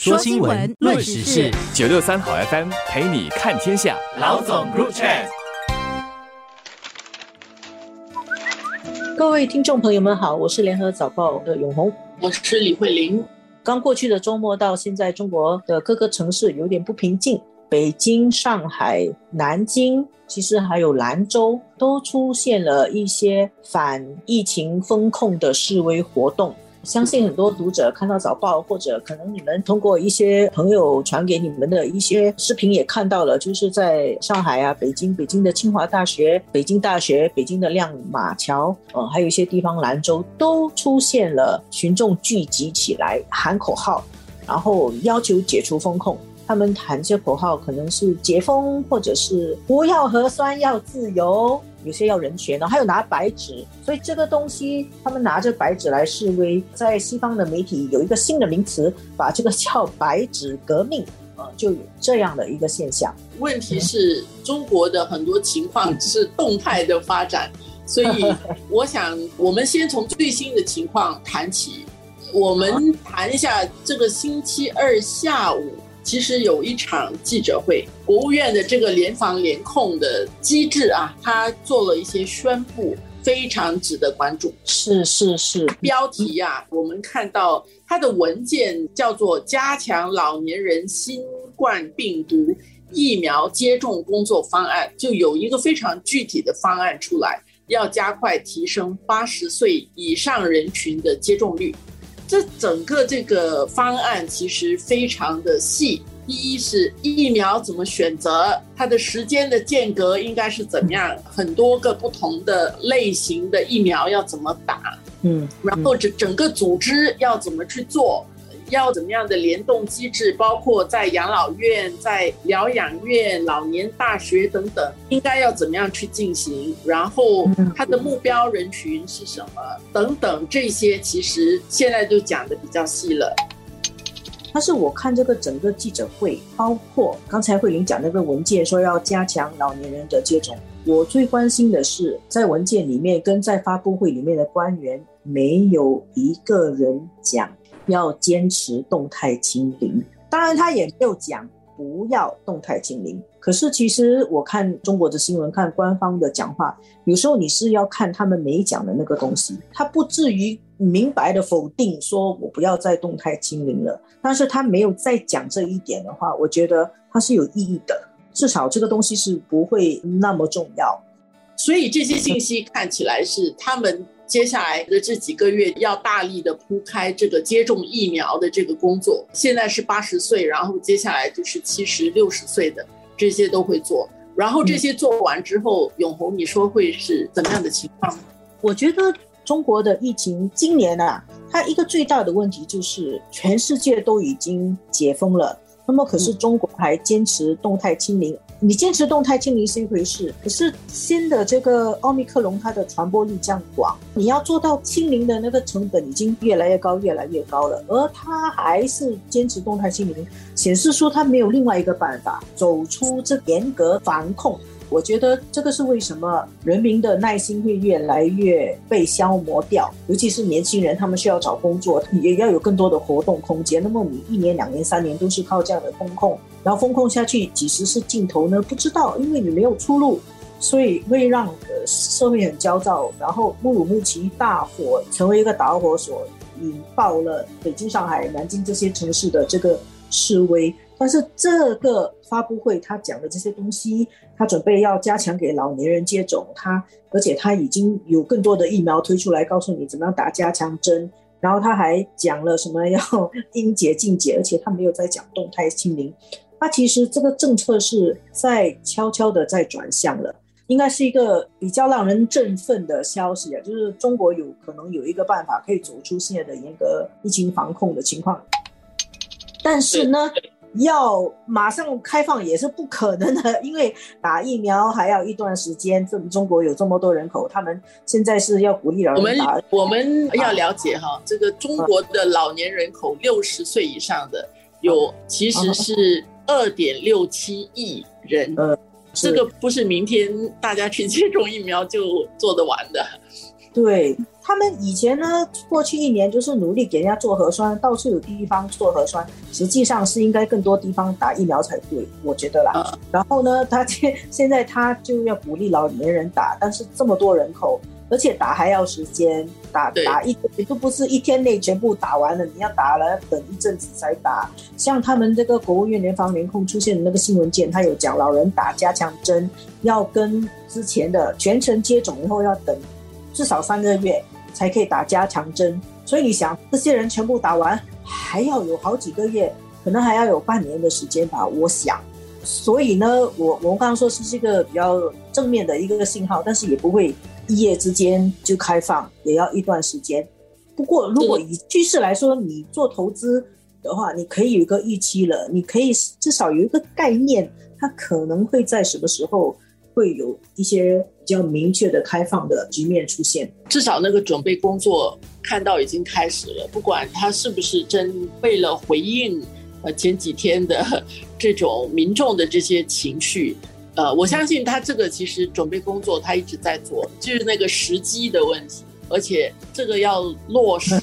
说新闻，论时事，九六三好 FM 陪你看天下。老总 Group Chat，各位听众朋友们好，我是联合早报的永红，我是李慧玲。刚过去的周末到现在，中国的各个城市有点不平静，北京、上海、南京，其实还有兰州，都出现了一些反疫情风控的示威活动。相信很多读者看到早报，或者可能你们通过一些朋友传给你们的一些视频也看到了，就是在上海啊、北京、北京的清华大学、北京大学、北京的亮马桥，呃，还有一些地方兰州都出现了群众聚集起来喊口号，然后要求解除风控。他们喊这口号可能是解封，或者是不要核酸要自由。有些要人权呢，还有拿白纸，所以这个东西他们拿着白纸来示威，在西方的媒体有一个新的名词，把这个叫“白纸革命”，呃，就有这样的一个现象。问题是中国的很多情况是动态的发展，所以我想我们先从最新的情况谈起，我们谈一下这个星期二下午。其实有一场记者会，国务院的这个联防联控的机制啊，他做了一些宣布，非常值得关注。是是是，标题呀，我们看到它的文件叫做《加强老年人新冠病毒疫苗接种工作方案》，就有一个非常具体的方案出来，要加快提升八十岁以上人群的接种率。这整个这个方案其实非常的细。第一是疫苗怎么选择，它的时间的间隔应该是怎么样，很多个不同的类型的疫苗要怎么打，嗯，然后整整个组织要怎么去做。要怎么样的联动机制？包括在养老院、在疗养院、老年大学等等，应该要怎么样去进行？然后它的目标人群是什么？等等，这些其实现在就讲的比较细了。但是我看这个整个记者会，包括刚才慧玲讲那个文件说要加强老年人的接种，我最关心的是在文件里面跟在发布会里面的官员没有一个人讲。要坚持动态清零，当然他也没有讲不要动态清零。可是其实我看中国的新闻，看官方的讲话，有时候你是要看他们没讲的那个东西，他不至于明白的否定说我不要再动态清零了。但是他没有再讲这一点的话，我觉得它是有意义的，至少这个东西是不会那么重要。所以这些信息看起来是他们。接下来的这几个月要大力的铺开这个接种疫苗的这个工作。现在是八十岁，然后接下来就是七十六十岁的这些都会做。然后这些做完之后，永红，你说会是怎么样的情况？我觉得中国的疫情今年啊，它一个最大的问题就是全世界都已经解封了。那么可是中国还坚持动态清零，你坚持动态清零是一回事，可是新的这个奥密克戎它的传播力这样广，你要做到清零的那个成本已经越来越高，越来越高了，而他还是坚持动态清零，显示出他没有另外一个办法走出这严格防控。我觉得这个是为什么人民的耐心会越来越被消磨掉，尤其是年轻人，他们需要找工作，也要有更多的活动空间。那么你一年、两年、三年都是靠这样的风控，然后风控下去，几时是尽头呢？不知道，因为你没有出路，所以会让呃社会很焦躁。然后乌鲁木齐大火成为一个导火索，引爆了北京、上海、南京这些城市的这个示威。但是这个发布会他讲的这些东西，他准备要加强给老年人接种，他而且他已经有更多的疫苗推出来，告诉你怎么样打加强针，然后他还讲了什么要应节尽节，而且他没有在讲动态清零，他其实这个政策是在悄悄的在转向了，应该是一个比较让人振奋的消息啊，就是中国有可能有一个办法可以走出现在的严格疫情防控的情况，但是呢。要马上开放也是不可能的，因为打疫苗还要一段时间。这中国有这么多人口，他们现在是要鼓励老人打。我们要了解哈，这个中国的老年人口六十岁以上的有其实是二点六七亿人。呃，这个不是明天大家去接种疫苗就做得完的。对他们以前呢，过去一年就是努力给人家做核酸，到处有地方做核酸，实际上是应该更多地方打疫苗才对，我觉得啦。然后呢，他现现在他就要鼓励老年人打，但是这么多人口。而且打还要时间，打打一都不是一天内全部打完了，你要打了等一阵子才打。像他们这个国务院联防联控出现的那个新闻件，他有讲老人打加强针要跟之前的全程接种以后要等至少三个月才可以打加强针。所以你想，这些人全部打完还要有好几个月，可能还要有半年的时间吧。我想，所以呢，我我刚刚说是这个比较正面的一个信号，但是也不会。一夜之间就开放，也要一段时间。不过，如果以趋势来说，你做投资的话，你可以有一个预期了，你可以至少有一个概念，它可能会在什么时候会有一些比较明确的开放的局面出现。至少那个准备工作看到已经开始了，不管他是不是真为了回应呃前几天的这种民众的这些情绪。呃，我相信他这个其实准备工作他一直在做，就是那个时机的问题，而且这个要落实，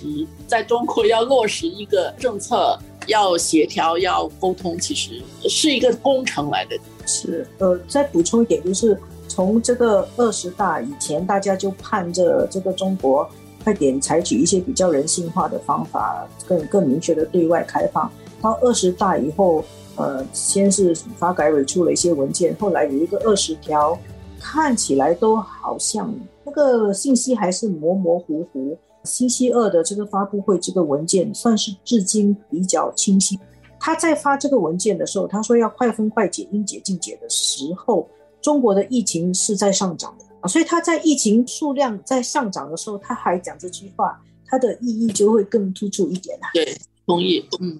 在中国要落实一个政策，要协调，要沟通，其实是一个工程来的。是，呃，再补充一点，就是从这个二十大以前，大家就盼着这个中国快点采取一些比较人性化的方法，更更明确的对外开放。到二十大以后。呃，先是发改委出了一些文件，后来有一个二十条，看起来都好像那个信息还是模模糊糊。星期二的这个发布会，这个文件算是至今比较清晰。他在发这个文件的时候，他说要快封快解、应解尽解的时候，中国的疫情是在上涨的啊，所以他在疫情数量在上涨的时候，他还讲这句话，他的意义就会更突出一点啊。对，同意，嗯。